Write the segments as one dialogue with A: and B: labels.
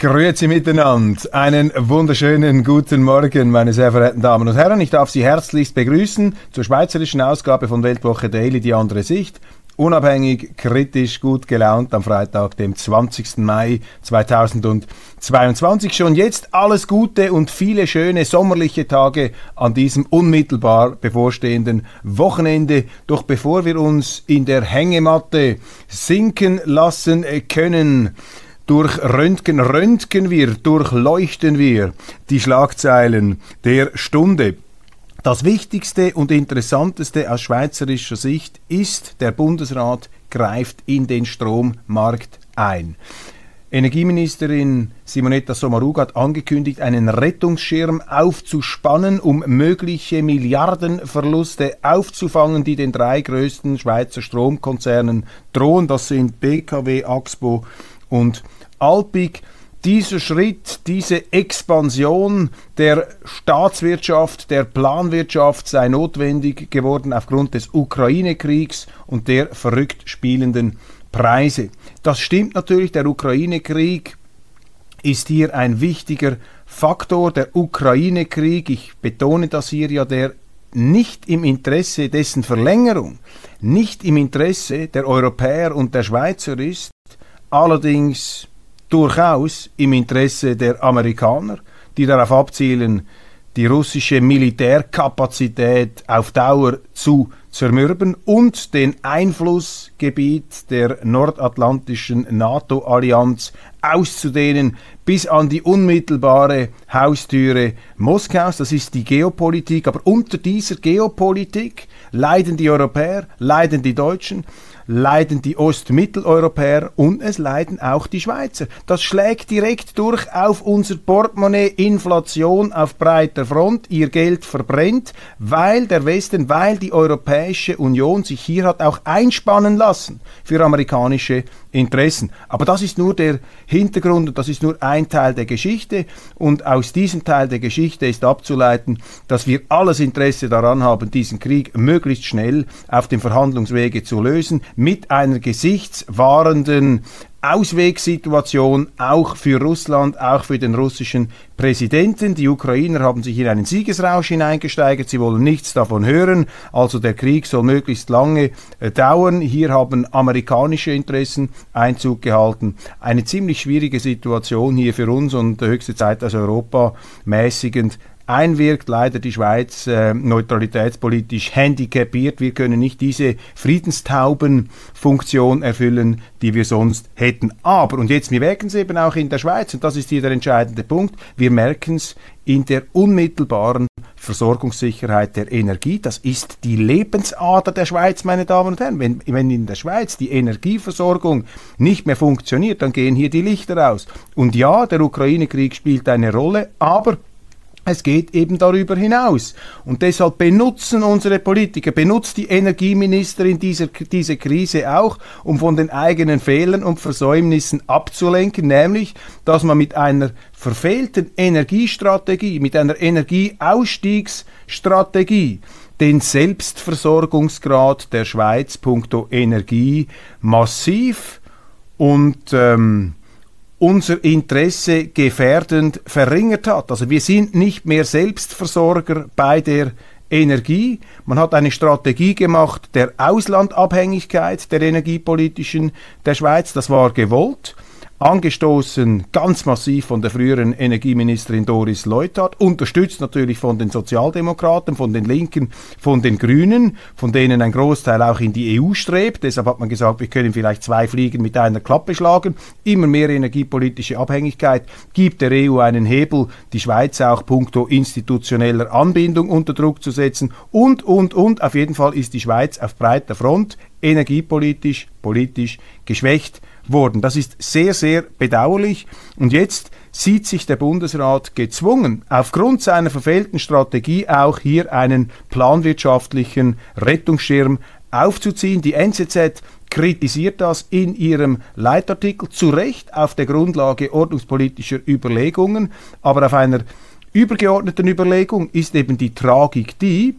A: Grüezi miteinander. Einen wunderschönen guten Morgen, meine sehr verehrten Damen und Herren. Ich darf Sie herzlichst begrüßen zur schweizerischen Ausgabe von Weltwoche Daily, die andere Sicht. Unabhängig, kritisch, gut gelaunt am Freitag, dem 20. Mai 2022. Schon jetzt alles Gute und viele schöne sommerliche Tage an diesem unmittelbar bevorstehenden Wochenende. Doch bevor wir uns in der Hängematte sinken lassen können, durch Röntgen röntgen wir, durchleuchten wir die Schlagzeilen der Stunde. Das Wichtigste und Interessanteste aus schweizerischer Sicht ist, der Bundesrat greift in den Strommarkt ein. Energieministerin Simonetta Sommaruga hat angekündigt, einen Rettungsschirm aufzuspannen, um mögliche Milliardenverluste aufzufangen, die den drei größten Schweizer Stromkonzernen drohen. Das sind BKW, Axpo und Alpig dieser Schritt, diese Expansion der Staatswirtschaft, der Planwirtschaft sei notwendig geworden aufgrund des Ukraine-Kriegs und der verrückt spielenden Preise. Das stimmt natürlich, der Ukraine-Krieg ist hier ein wichtiger Faktor. Der Ukraine-Krieg, ich betone das hier ja, der nicht im Interesse dessen Verlängerung, nicht im Interesse der Europäer und der Schweizer ist, allerdings durchaus im Interesse der Amerikaner, die darauf abzielen, die russische Militärkapazität auf Dauer zu zermürben und den Einflussgebiet der nordatlantischen NATO-Allianz auszudehnen bis an die unmittelbare Haustüre Moskaus. Das ist die Geopolitik. Aber unter dieser Geopolitik leiden die Europäer, leiden die Deutschen, leiden die Ostmitteleuropäer und es leiden auch die Schweizer. Das schlägt direkt durch auf unser Portemonnaie, Inflation auf breiter Front, ihr Geld verbrennt, weil der Westen, weil die Europäische Union sich hier hat auch einspannen lassen für amerikanische Interessen. Aber das ist nur der Hintergrund und das ist nur ein Teil der Geschichte und aus diesem Teil der Geschichte ist abzuleiten, dass wir alles Interesse daran haben, diesen Krieg möglichst schnell auf dem Verhandlungswege zu lösen, mit einer gesichtswahrenden Auswegssituation auch für Russland, auch für den russischen Präsidenten. Die Ukrainer haben sich in einen Siegesrausch hineingesteigert. Sie wollen nichts davon hören. Also der Krieg soll möglichst lange äh, dauern. Hier haben amerikanische Interessen Einzug gehalten. Eine ziemlich schwierige Situation hier für uns und höchste Zeit, dass Europa mäßigend einwirkt. Leider die Schweiz äh, neutralitätspolitisch handicapiert. Wir können nicht diese Friedenstaubenfunktion erfüllen, die wir sonst hätten. Aber, und jetzt, wir merken es eben auch in der Schweiz, und das ist hier der entscheidende Punkt, wir merken es in der unmittelbaren Versorgungssicherheit der Energie. Das ist die Lebensader der Schweiz, meine Damen und Herren. Wenn, wenn in der Schweiz die Energieversorgung nicht mehr funktioniert, dann gehen hier die Lichter aus. Und ja, der Ukraine-Krieg spielt eine Rolle, aber es geht eben darüber hinaus. Und deshalb benutzen unsere Politiker, benutzt die Energieministerin dieser, diese Krise auch, um von den eigenen Fehlern und Versäumnissen abzulenken, nämlich, dass man mit einer verfehlten Energiestrategie, mit einer Energieausstiegsstrategie, den Selbstversorgungsgrad der Schweiz punkto Energie massiv und ähm, unser Interesse gefährdend verringert hat. Also wir sind nicht mehr Selbstversorger bei der Energie. Man hat eine Strategie gemacht der Auslandabhängigkeit der energiepolitischen der Schweiz. Das war gewollt. Angestoßen ganz massiv von der früheren Energieministerin Doris Leuthard, unterstützt natürlich von den Sozialdemokraten, von den Linken, von den Grünen, von denen ein Großteil auch in die EU strebt. Deshalb hat man gesagt, wir können vielleicht zwei Fliegen mit einer Klappe schlagen. Immer mehr energiepolitische Abhängigkeit gibt der EU einen Hebel, die Schweiz auch puncto institutioneller Anbindung unter Druck zu setzen und, und, und. Auf jeden Fall ist die Schweiz auf breiter Front energiepolitisch, politisch geschwächt worden. Das ist sehr, sehr bedauerlich. Und jetzt sieht sich der Bundesrat gezwungen, aufgrund seiner verfehlten Strategie auch hier einen planwirtschaftlichen Rettungsschirm aufzuziehen. Die NZZ kritisiert das in ihrem Leitartikel zu Recht auf der Grundlage ordnungspolitischer Überlegungen, aber auf einer übergeordneten Überlegung ist eben die Tragik die,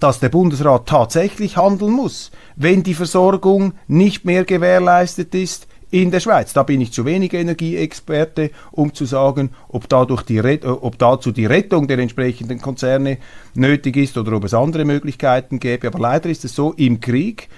A: dass der Bundesrat tatsächlich handeln muss, wenn die Versorgung nicht mehr gewährleistet ist in der Schweiz. Da bin ich zu wenig Energieexperte, um zu sagen, ob, dadurch die äh, ob dazu die Rettung der entsprechenden Konzerne nötig ist oder ob es andere Möglichkeiten gäbe. Aber leider ist es so, im Krieg,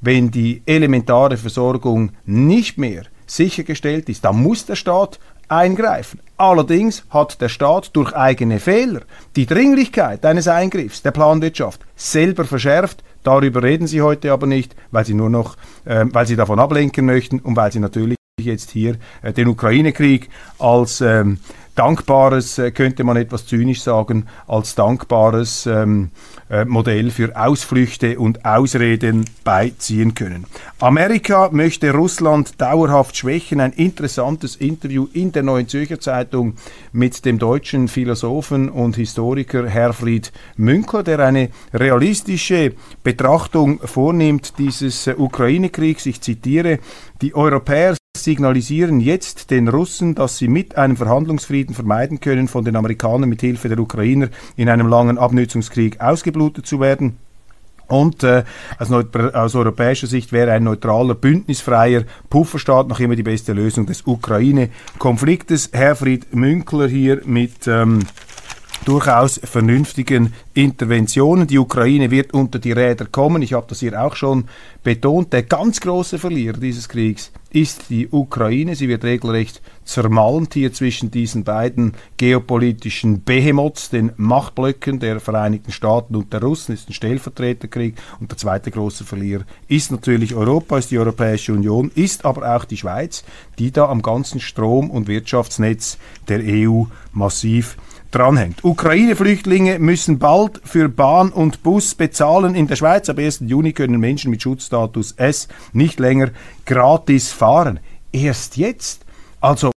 A: wenn die elementare Versorgung nicht mehr sichergestellt ist, dann muss der Staat eingreifen. Allerdings hat der Staat durch eigene Fehler die Dringlichkeit eines Eingriffs der Planwirtschaft selber verschärft. Darüber reden Sie heute aber nicht, weil Sie nur noch, äh, weil Sie davon ablenken möchten und weil Sie natürlich jetzt hier äh, den Ukraine-Krieg als ähm, dankbares, äh, könnte man etwas zynisch sagen, als dankbares ähm, äh, Modell für Ausflüchte und Ausreden beiziehen können. Amerika möchte Russland dauerhaft schwächen. Ein interessantes Interview in der Neuen Zürcher Zeitung mit dem deutschen Philosophen und Historiker Herfried Münkler, der eine realistische Betrachtung vornimmt dieses äh, Ukraine-Kriegs. Ich zitiere, die Europäer signalisieren jetzt den Russen, dass sie mit einem Verhandlungsfrieden vermeiden können, von den Amerikanern mit Hilfe der Ukrainer in einem langen Abnützungskrieg ausgeblutet zu werden. Und äh, aus, aus, europäischer Sicht wäre ein neutraler, bündnisfreier Pufferstaat noch immer die beste Lösung des Ukraine-Konfliktes. Herfried Münkler hier mit ähm, durchaus vernünftigen Interventionen. Die Ukraine wird unter die Räder kommen. Ich habe das hier auch schon betont. Der ganz große Verlierer dieses Kriegs ist die Ukraine. Sie wird regelrecht zermalmt hier zwischen diesen beiden geopolitischen Behemoths, den Machtblöcken der Vereinigten Staaten und der Russen. Das ist ein Stellvertreterkrieg. Und der zweite große Verlierer ist natürlich Europa, ist die Europäische Union, ist aber auch die Schweiz, die da am ganzen Strom- und Wirtschaftsnetz der EU massiv dranhängt. Ukraine-Flüchtlinge müssen bald für Bahn und Bus bezahlen. In der Schweiz ab 1. Juni können Menschen mit Schutzstatus S nicht länger gratis fahren. Erst jetzt? Also,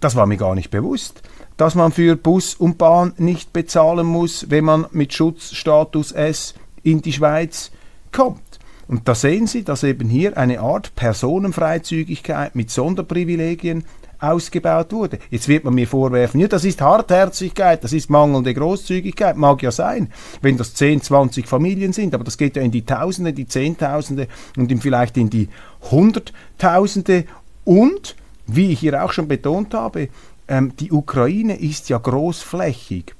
A: das war mir gar nicht bewusst, dass man für Bus und Bahn nicht bezahlen muss, wenn man mit Schutzstatus S in die Schweiz kommt. Und da sehen Sie, dass eben hier eine Art Personenfreizügigkeit mit Sonderprivilegien ausgebaut wurde. Jetzt wird man mir vorwerfen, ja, das ist Hartherzigkeit, das ist mangelnde Großzügigkeit, mag ja sein, wenn das 10, 20 Familien sind, aber das geht ja in die Tausende, die Zehntausende und in vielleicht in die Hunderttausende und, wie ich hier auch schon betont habe, ähm, die Ukraine ist ja großflächig,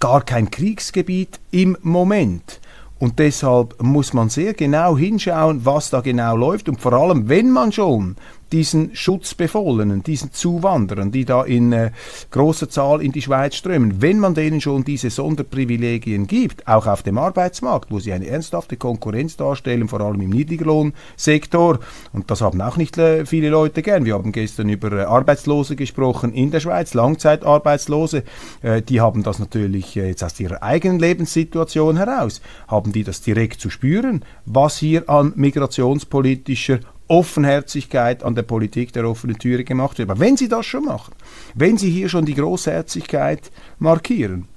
A: gar kein Kriegsgebiet im Moment. Und deshalb muss man sehr genau hinschauen, was da genau läuft. Und vor allem, wenn man schon diesen Schutzbefohlenen, diesen Zuwanderern, die da in äh, großer Zahl in die Schweiz strömen, wenn man denen schon diese Sonderprivilegien gibt, auch auf dem Arbeitsmarkt, wo sie eine ernsthafte Konkurrenz darstellen, vor allem im Niedriglohnsektor, und das haben auch nicht äh, viele Leute gern. Wir haben gestern über äh, Arbeitslose gesprochen in der Schweiz, Langzeitarbeitslose, äh, die haben das natürlich äh, jetzt aus ihrer eigenen Lebenssituation heraus, haben die das direkt zu spüren, was hier an migrationspolitischer Offenherzigkeit an der Politik der offenen Türe gemacht wird. Aber wenn Sie das schon machen, wenn Sie hier schon die Großherzigkeit markieren,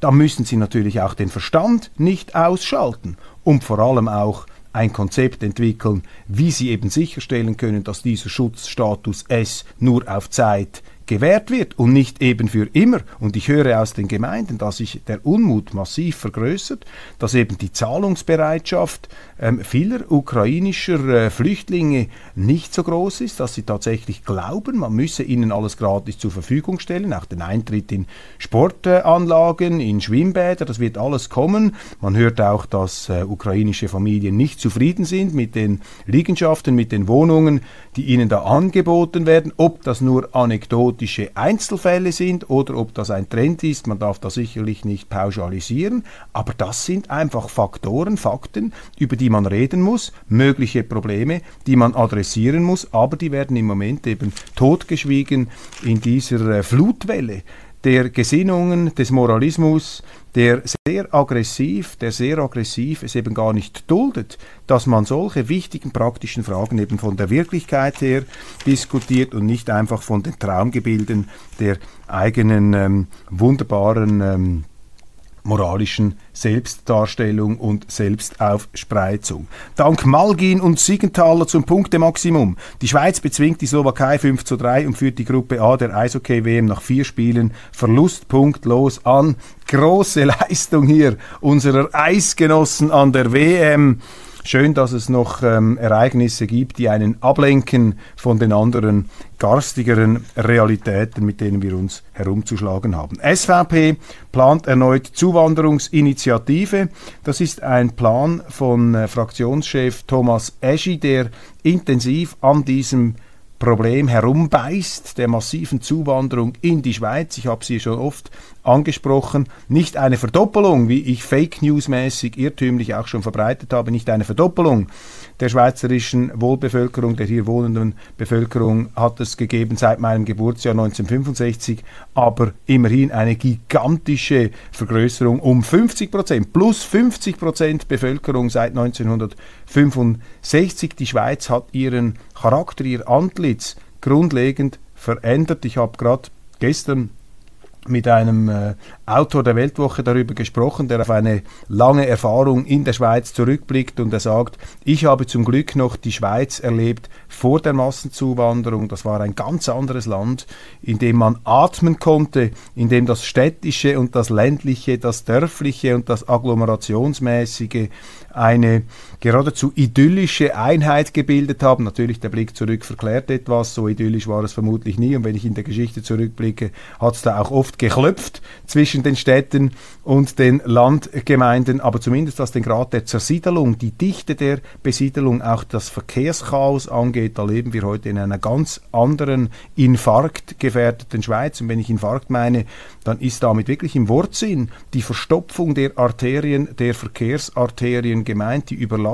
A: dann müssen Sie natürlich auch den Verstand nicht ausschalten und vor allem auch ein Konzept entwickeln, wie Sie eben sicherstellen können, dass dieser Schutzstatus S nur auf Zeit gewährt wird und nicht eben für immer. Und ich höre aus den Gemeinden, dass sich der Unmut massiv vergrößert, dass eben die Zahlungsbereitschaft ähm, vieler ukrainischer äh, Flüchtlinge nicht so groß ist, dass sie tatsächlich glauben, man müsse ihnen alles gratis zur Verfügung stellen, auch den Eintritt in Sportanlagen, in Schwimmbäder, das wird alles kommen. Man hört auch, dass äh, ukrainische Familien nicht zufrieden sind mit den Liegenschaften, mit den Wohnungen, die ihnen da angeboten werden. Ob das nur anekdotische Einzelfälle sind oder ob das ein Trend ist, man darf das sicherlich nicht pauschalisieren, aber das sind einfach Faktoren, Fakten, über die man reden muss, mögliche Probleme, die man adressieren muss, aber die werden im Moment eben totgeschwiegen in dieser äh, Flutwelle der Gesinnungen, des Moralismus, der sehr aggressiv, der sehr aggressiv es eben gar nicht duldet, dass man solche wichtigen praktischen Fragen eben von der Wirklichkeit her diskutiert und nicht einfach von den Traumgebilden der eigenen ähm, wunderbaren ähm, moralischen Selbstdarstellung und Selbstaufspreizung. Dank Malgin und Siegenthaler zum Punktemaximum. Die Schweiz bezwingt die Slowakei 5 zu 3 und führt die Gruppe A der Eishockey-WM nach vier Spielen verlustpunktlos an. Große Leistung hier unserer Eisgenossen an der WM. Schön, dass es noch ähm, Ereignisse gibt, die einen ablenken von den anderen garstigeren Realitäten, mit denen wir uns herumzuschlagen haben. SVP plant erneut Zuwanderungsinitiative. Das ist ein Plan von äh, Fraktionschef Thomas Eschi, der intensiv an diesem Problem herumbeißt, der massiven Zuwanderung in die Schweiz. Ich habe sie schon oft angesprochen. Nicht eine Verdoppelung, wie ich Fake News mäßig irrtümlich auch schon verbreitet habe, nicht eine Verdoppelung der schweizerischen Wohlbevölkerung, der hier wohnenden Bevölkerung hat es gegeben seit meinem Geburtsjahr 1965, aber immerhin eine gigantische Vergrößerung um 50 Prozent, plus 50 Prozent Bevölkerung seit 1965. Die Schweiz hat ihren Charakter, ihr Antlitz grundlegend verändert. Ich habe gerade gestern mit einem äh, Autor der Weltwoche darüber gesprochen, der auf eine lange Erfahrung in der Schweiz zurückblickt und er sagt, ich habe zum Glück noch die Schweiz erlebt vor der Massenzuwanderung. Das war ein ganz anderes Land, in dem man atmen konnte, in dem das städtische und das ländliche, das dörfliche und das agglomerationsmäßige eine geradezu idyllische Einheit gebildet haben. Natürlich der Blick zurück verklärt etwas, so idyllisch war es vermutlich nie. Und wenn ich in der Geschichte zurückblicke, hat es da auch oft geklopft zwischen den Städten und den Landgemeinden, aber zumindest was den Grad der Zersiedelung, die Dichte der Besiedelung, auch das Verkehrschaos angeht, da leben wir heute in einer ganz anderen infarktgefährdeten Schweiz. Und wenn ich Infarkt meine, dann ist damit wirklich im Wortsinn die Verstopfung der Arterien, der Verkehrsarterien gemeint, die Überlastung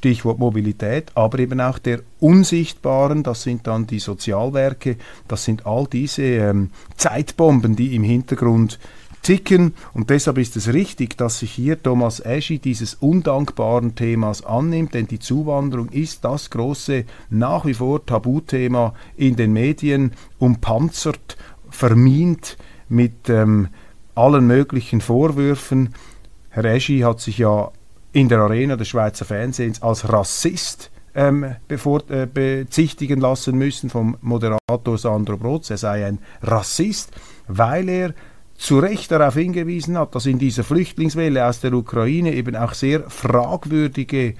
A: Stichwort Mobilität, aber eben auch der unsichtbaren, das sind dann die Sozialwerke, das sind all diese ähm, Zeitbomben, die im Hintergrund ticken und deshalb ist es richtig, dass sich hier Thomas Eschi dieses undankbaren Themas annimmt, denn die Zuwanderung ist das große, nach wie vor Tabuthema in den Medien, umpanzert, vermint mit ähm, allen möglichen Vorwürfen. Herr Eschi hat sich ja in der Arena des Schweizer Fernsehens als Rassist ähm, bevor, äh, bezichtigen lassen müssen vom Moderator Sandro Brotz. Er sei ein Rassist, weil er zu Recht darauf hingewiesen hat, dass in dieser Flüchtlingswelle aus der Ukraine eben auch sehr fragwürdige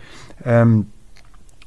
A: ähm,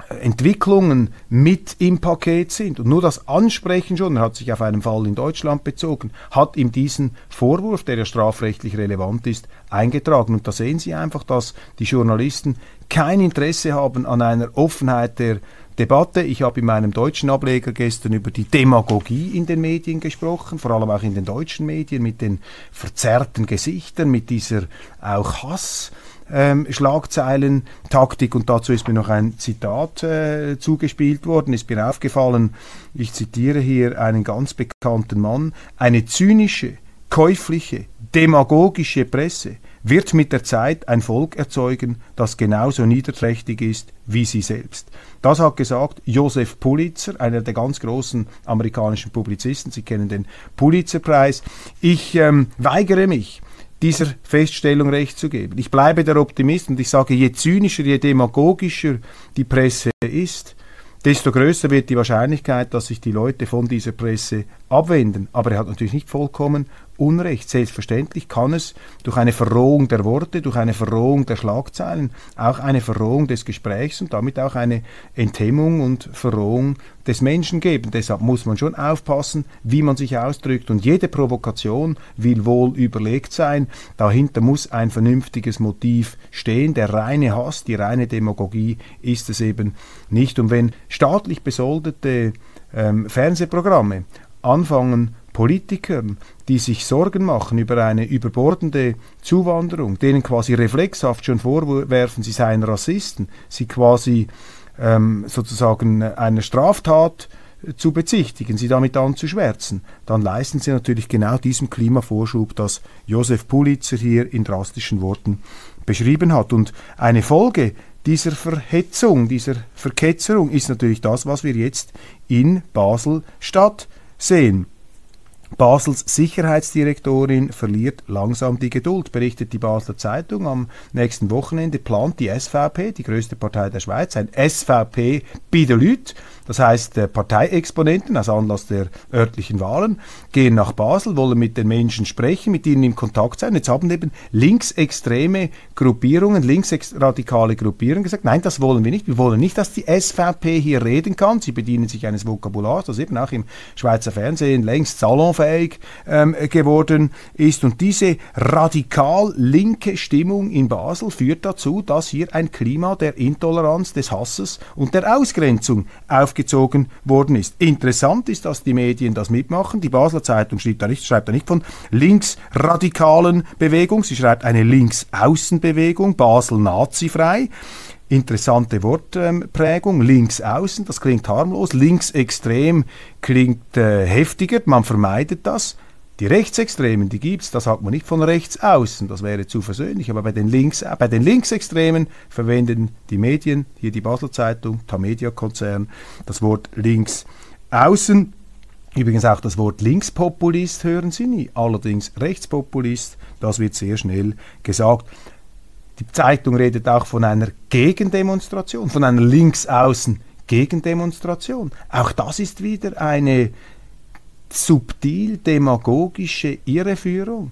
A: Entwicklungen mit im Paket sind. Und nur das Ansprechen schon, er hat sich auf einen Fall in Deutschland bezogen, hat ihm diesen Vorwurf, der ja strafrechtlich relevant ist, eingetragen. Und da sehen Sie einfach, dass die Journalisten kein Interesse haben an einer Offenheit der Debatte. Ich habe in meinem deutschen Ableger gestern über die Demagogie in den Medien gesprochen, vor allem auch in den deutschen Medien mit den verzerrten Gesichtern, mit dieser auch Hass ähm, Schlagzeilen-Taktik und dazu ist mir noch ein Zitat äh, zugespielt worden, ist mir aufgefallen, ich zitiere hier einen ganz bekannten Mann, eine zynische, käufliche, demagogische Presse wird mit der Zeit ein Volk erzeugen, das genauso niederträchtig ist wie sie selbst. Das hat gesagt Joseph Pulitzer, einer der ganz großen amerikanischen Publizisten. Sie kennen den Pulitzerpreis. Ich ähm, weigere mich, dieser Feststellung recht zu geben. Ich bleibe der Optimist und ich sage, je zynischer, je demagogischer die Presse ist, desto größer wird die Wahrscheinlichkeit, dass sich die Leute von dieser Presse abwenden. Aber er hat natürlich nicht vollkommen Unrecht. Selbstverständlich kann es durch eine Verrohung der Worte, durch eine Verrohung der Schlagzeilen, auch eine Verrohung des Gesprächs und damit auch eine Enthemmung und Verrohung des Menschen geben. Deshalb muss man schon aufpassen, wie man sich ausdrückt. Und jede Provokation will wohl überlegt sein. Dahinter muss ein vernünftiges Motiv stehen. Der reine Hass, die reine Demagogie ist es eben nicht. Und wenn staatlich besoldete ähm, Fernsehprogramme anfangen, Politikern, die sich Sorgen machen über eine überbordende Zuwanderung, denen quasi reflexhaft schon vorwerfen, sie seien Rassisten, sie quasi ähm, sozusagen einer Straftat zu bezichtigen, sie damit anzuschwärzen, dann leisten sie natürlich genau diesem Klimavorschub, das Josef Pulitzer hier in drastischen Worten beschrieben hat. Und eine Folge dieser Verhetzung, dieser Verketzerung ist natürlich das, was wir jetzt in Basel-Stadt sehen. Basels Sicherheitsdirektorin verliert langsam die Geduld, berichtet die Basler Zeitung. Am nächsten Wochenende plant die SVP, die größte Partei der Schweiz, ein SVP-Bidelüt, das heißt, Parteiexponenten aus Anlass der örtlichen Wahlen gehen nach Basel, wollen mit den Menschen sprechen, mit ihnen in Kontakt sein. Jetzt haben eben linksextreme Gruppierungen, linksradikale Gruppierungen gesagt, nein, das wollen wir nicht. Wir wollen nicht, dass die SVP hier reden kann. Sie bedienen sich eines Vokabulars, das eben auch im Schweizer Fernsehen längst salonfähig ähm, geworden ist. Und diese radikal linke Stimmung in Basel führt dazu, dass hier ein Klima der Intoleranz, des Hasses und der Ausgrenzung auf aufgezogen worden ist. Interessant ist, dass die Medien das mitmachen. Die Basler Zeitung schreibt da nicht, schreibt da nicht von linksradikalen Bewegung, sie schreibt eine Linksaußenbewegung, Basel nazifrei. Interessante Wortprägung, links außen, das klingt harmlos, linksextrem klingt äh, heftiger, man vermeidet das. Die Rechtsextremen, die gibt es, das sagt man nicht von rechts außen, das wäre zu versöhnlich, aber bei den, Links, bei den Linksextremen verwenden die Medien, hier die Basler Zeitung, Tamedia-Konzern, das Wort links außen. Übrigens auch das Wort Linkspopulist hören Sie nie, allerdings Rechtspopulist, das wird sehr schnell gesagt. Die Zeitung redet auch von einer Gegendemonstration, von einer Linksaußen Gegendemonstration. Auch das ist wieder eine subtil demagogische Irreführung.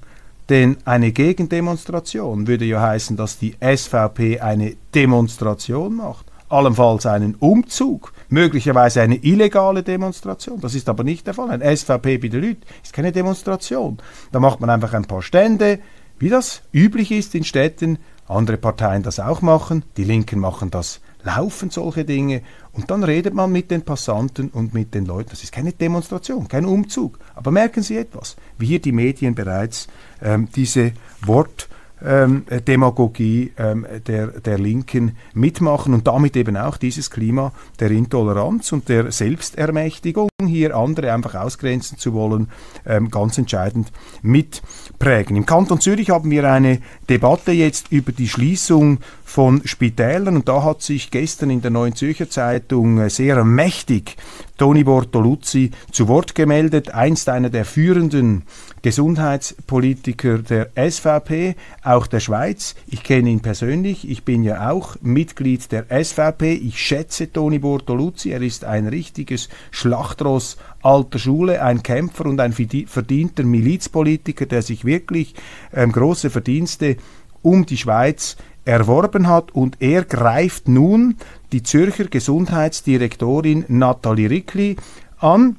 A: Denn eine Gegendemonstration würde ja heißen, dass die SVP eine Demonstration macht, allenfalls einen Umzug, möglicherweise eine illegale Demonstration. Das ist aber nicht der Fall. Ein SVP bei den Leuten ist keine Demonstration. Da macht man einfach ein paar Stände, wie das üblich ist in Städten, andere Parteien das auch machen, die Linken machen das laufen solche Dinge und dann redet man mit den Passanten und mit den Leuten. Das ist keine Demonstration, kein Umzug. Aber merken Sie etwas, wie hier die Medien bereits ähm, diese Wort ähm, Demagogie ähm, der, der Linken mitmachen und damit eben auch dieses Klima der Intoleranz und der Selbstermächtigung, hier andere einfach ausgrenzen zu wollen, ähm, ganz entscheidend mitprägen. Im Kanton Zürich haben wir eine Debatte jetzt über die Schließung von Spitälern und da hat sich gestern in der Neuen Zürcher Zeitung äh, sehr mächtig Toni Bortoluzzi zu Wort gemeldet, einst einer der führenden Gesundheitspolitiker der SVP, auch der Schweiz. Ich kenne ihn persönlich, ich bin ja auch Mitglied der SVP. Ich schätze Toni Bortoluzzi, er ist ein richtiges Schlachtross alter Schule, ein Kämpfer und ein verdienter Milizpolitiker, der sich wirklich ähm, große Verdienste um die Schweiz erworben hat und er greift nun die Zürcher Gesundheitsdirektorin Nathalie Rickli an.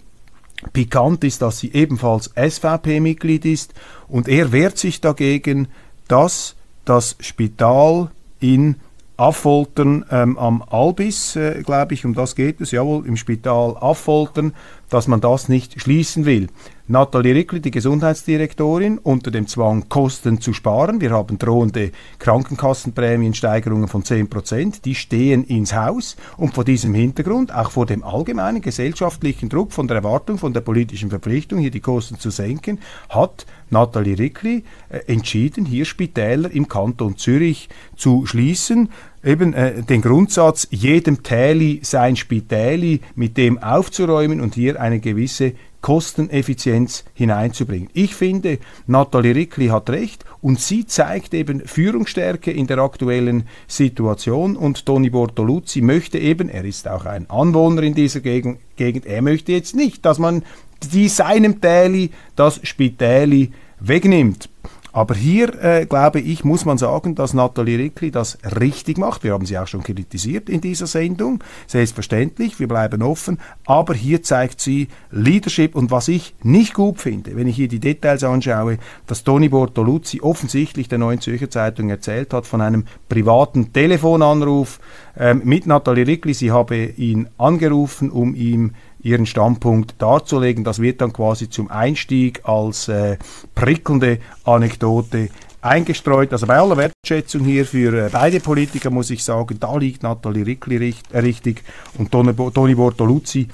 A: Pikant ist, dass sie ebenfalls SVP-Mitglied ist und er wehrt sich dagegen, dass das Spital in Affoltern ähm, am Albis, äh, glaube ich, um das geht es, jawohl, im Spital Affoltern, dass man das nicht schließen will. Nathalie Rickli, die Gesundheitsdirektorin, unter dem Zwang, Kosten zu sparen. Wir haben drohende Krankenkassenprämiensteigerungen von 10 Prozent. Die stehen ins Haus. Und vor diesem Hintergrund, auch vor dem allgemeinen gesellschaftlichen Druck von der Erwartung, von der politischen Verpflichtung, hier die Kosten zu senken, hat Nathalie Rickli äh, entschieden, hier Spitäler im Kanton Zürich zu schließen eben äh, den Grundsatz, jedem Täli sein Spitäli mit dem aufzuräumen und hier eine gewisse Kosteneffizienz hineinzubringen. Ich finde, Nathalie Rickli hat recht und sie zeigt eben Führungsstärke in der aktuellen Situation und Toni Bortoluzzi möchte eben, er ist auch ein Anwohner in dieser Gegend, er möchte jetzt nicht, dass man die seinem Täli das Spitäli wegnimmt. Aber hier, äh, glaube ich, muss man sagen, dass Nathalie Rickli das richtig macht. Wir haben sie auch schon kritisiert in dieser Sendung. Selbstverständlich, wir bleiben offen. Aber hier zeigt sie Leadership. Und was ich nicht gut finde, wenn ich hier die Details anschaue, dass Toni Bortoluzzi offensichtlich der Neuen Zürcher Zeitung erzählt hat von einem privaten Telefonanruf ähm, mit Nathalie Rickli. Sie habe ihn angerufen, um ihm ihren Standpunkt darzulegen. Das wird dann quasi zum Einstieg als äh, prickelnde Anekdote eingestreut. Also bei aller Wertschätzung hier für äh, beide Politiker muss ich sagen, da liegt Nathalie Rickli äh, richtig und Toni, Bortoluzzi,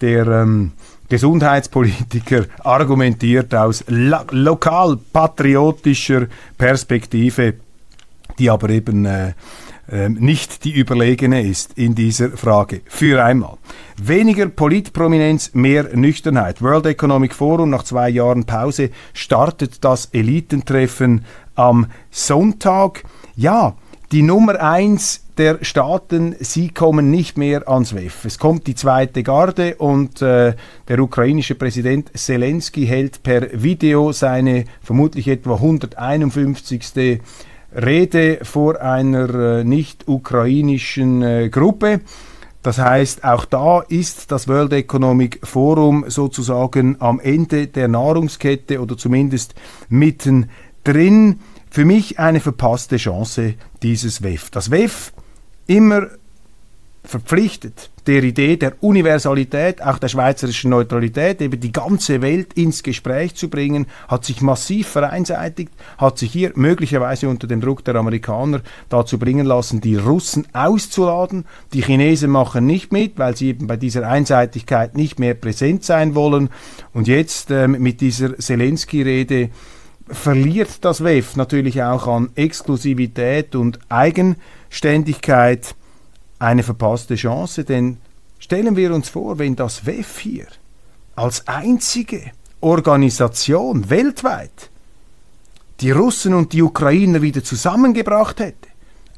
A: der ähm, Gesundheitspolitiker, argumentiert aus lokal-patriotischer Perspektive, die aber eben äh, ähm, nicht die überlegene ist in dieser Frage. Für einmal. Weniger Politprominenz, mehr Nüchternheit. World Economic Forum nach zwei Jahren Pause startet das Elitentreffen am Sonntag. Ja, die Nummer eins der Staaten, sie kommen nicht mehr ans WEF. Es kommt die zweite Garde und äh, der ukrainische Präsident Zelensky hält per Video seine vermutlich etwa 151. Rede vor einer äh, nicht-ukrainischen äh, Gruppe. Das heißt, auch da ist das World Economic Forum sozusagen am Ende der Nahrungskette oder zumindest mittendrin. Für mich eine verpasste Chance dieses WEF. Das WEF immer verpflichtet, der Idee der Universalität, auch der schweizerischen Neutralität, eben die ganze Welt ins Gespräch zu bringen, hat sich massiv vereinseitigt, hat sich hier möglicherweise unter dem Druck der Amerikaner dazu bringen lassen, die Russen auszuladen. Die Chinesen machen nicht mit, weil sie eben bei dieser Einseitigkeit nicht mehr präsent sein wollen. Und jetzt ähm, mit dieser Zelensky-Rede verliert das WEF natürlich auch an Exklusivität und Eigenständigkeit eine verpasste Chance, denn stellen wir uns vor, wenn das WEF hier als einzige Organisation weltweit die Russen und die Ukrainer wieder zusammengebracht hätte,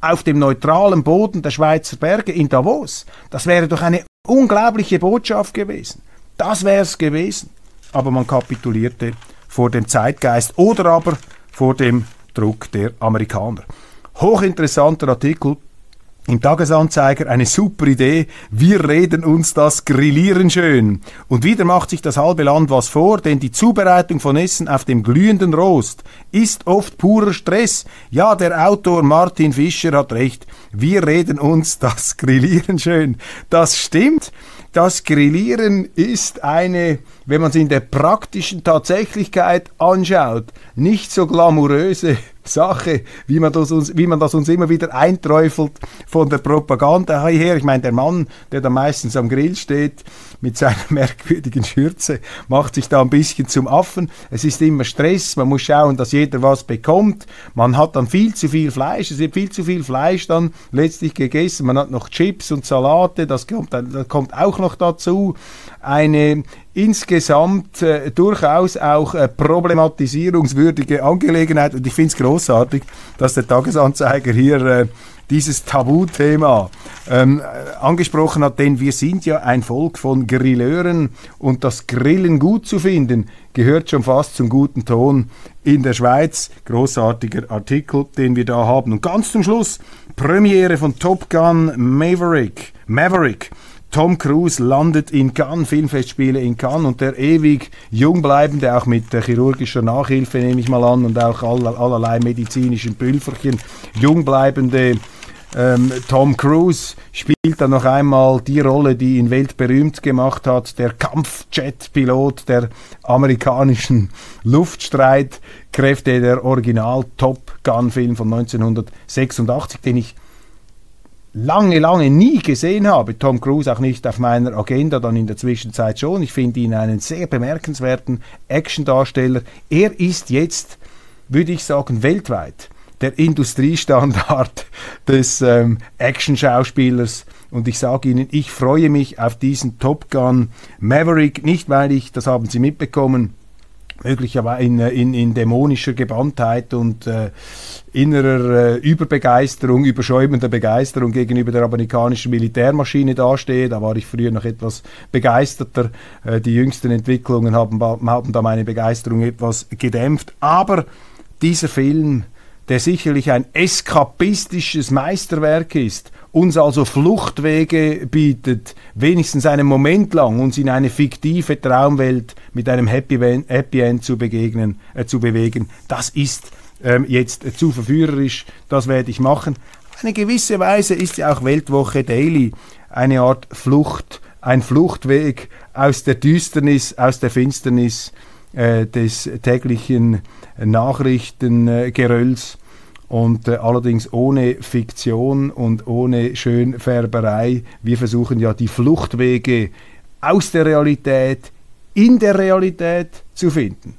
A: auf dem neutralen Boden der Schweizer Berge in Davos, das wäre doch eine unglaubliche Botschaft gewesen. Das wäre es gewesen. Aber man kapitulierte vor dem Zeitgeist oder aber vor dem Druck der Amerikaner. Hochinteressanter Artikel im Tagesanzeiger eine super Idee. Wir reden uns das Grillieren schön. Und wieder macht sich das halbe Land was vor, denn die Zubereitung von Essen auf dem glühenden Rost ist oft purer Stress. Ja, der Autor Martin Fischer hat recht. Wir reden uns das Grillieren schön. Das stimmt. Das Grillieren ist eine, wenn man es in der praktischen Tatsächlichkeit anschaut, nicht so glamouröse Sache, wie man, das uns, wie man das uns immer wieder einträufelt von der Propaganda her. Ich meine, der Mann, der da meistens am Grill steht mit seiner merkwürdigen Schürze, macht sich da ein bisschen zum Affen. Es ist immer Stress, man muss schauen, dass jeder was bekommt. Man hat dann viel zu viel Fleisch, es wird viel zu viel Fleisch dann letztlich gegessen. Man hat noch Chips und Salate, das kommt, das kommt auch noch dazu. Eine insgesamt äh, durchaus auch äh, problematisierungswürdige Angelegenheit. Und ich finde es großartig, dass der Tagesanzeiger hier äh, dieses Tabuthema ähm, angesprochen hat, denn wir sind ja ein Volk von Grilleuren und das Grillen gut zu finden gehört schon fast zum guten Ton in der Schweiz. Großartiger Artikel, den wir da haben. Und ganz zum Schluss Premiere von Top Gun Maverick. Maverick. Tom Cruise landet in Cannes, Filmfestspiele in Cannes und der ewig jung bleibende, auch mit äh, chirurgischer Nachhilfe nehme ich mal an und auch all, allerlei medizinischen Pülferchen, jung bleibende ähm, Tom Cruise spielt dann noch einmal die Rolle, die ihn weltberühmt gemacht hat, der Kampfjet-Pilot der amerikanischen Luftstreitkräfte, der Original Top Gun-Film von 1986, den ich lange, lange nie gesehen habe. Tom Cruise auch nicht auf meiner Agenda, dann in der Zwischenzeit schon. Ich finde ihn einen sehr bemerkenswerten Actiondarsteller. Er ist jetzt, würde ich sagen, weltweit der Industriestandard des ähm, Action-Schauspielers. Und ich sage Ihnen, ich freue mich auf diesen Top Gun Maverick, nicht weil ich, das haben Sie mitbekommen, möglicherweise in, in, in dämonischer Gewandtheit und äh, innerer äh, Überbegeisterung, überschäumender Begeisterung gegenüber der amerikanischen Militärmaschine dastehe. Da war ich früher noch etwas begeisterter. Äh, die jüngsten Entwicklungen haben, haben da meine Begeisterung etwas gedämpft. Aber dieser Film der sicherlich ein eskapistisches Meisterwerk ist, uns also Fluchtwege bietet, wenigstens einen Moment lang uns in eine fiktive Traumwelt mit einem Happy, Happy End zu begegnen, äh, zu bewegen, das ist ähm, jetzt äh, zu verführerisch, das werde ich machen. Eine gewisse Weise ist ja auch Weltwoche Daily eine Art Flucht, ein Fluchtweg aus der Düsternis, aus der Finsternis äh, des täglichen Nachrichtengerölls und äh, allerdings ohne Fiktion und ohne Schönfärberei. Wir versuchen ja die Fluchtwege aus der Realität in der Realität zu finden.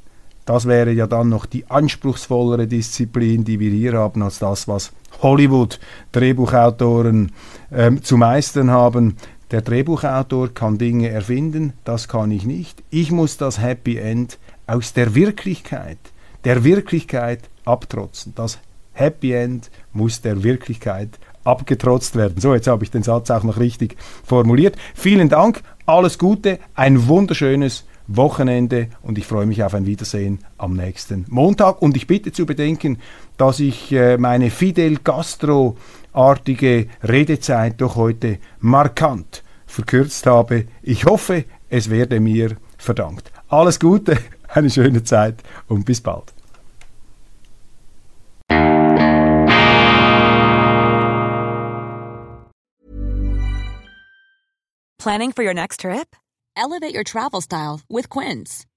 A: Das wäre ja dann noch die anspruchsvollere Disziplin, die wir hier haben, als das, was Hollywood-Drehbuchautoren ähm, zu meistern haben. Der Drehbuchautor kann Dinge erfinden, das kann ich nicht. Ich muss das Happy End aus der Wirklichkeit, der Wirklichkeit abtrotzen. Das Happy End muss der Wirklichkeit abgetrotzt werden. So, jetzt habe ich den Satz auch noch richtig formuliert. Vielen Dank, alles Gute, ein wunderschönes Wochenende und ich freue mich auf ein Wiedersehen am nächsten Montag. Und ich bitte zu bedenken, dass ich äh, meine Fidel Castro artige Redezeit doch heute markant verkürzt habe. Ich hoffe, es werde mir verdankt. Alles Gute, eine schöne Zeit und bis bald.
B: Planning for your next trip? Elevate your travel style with Quince.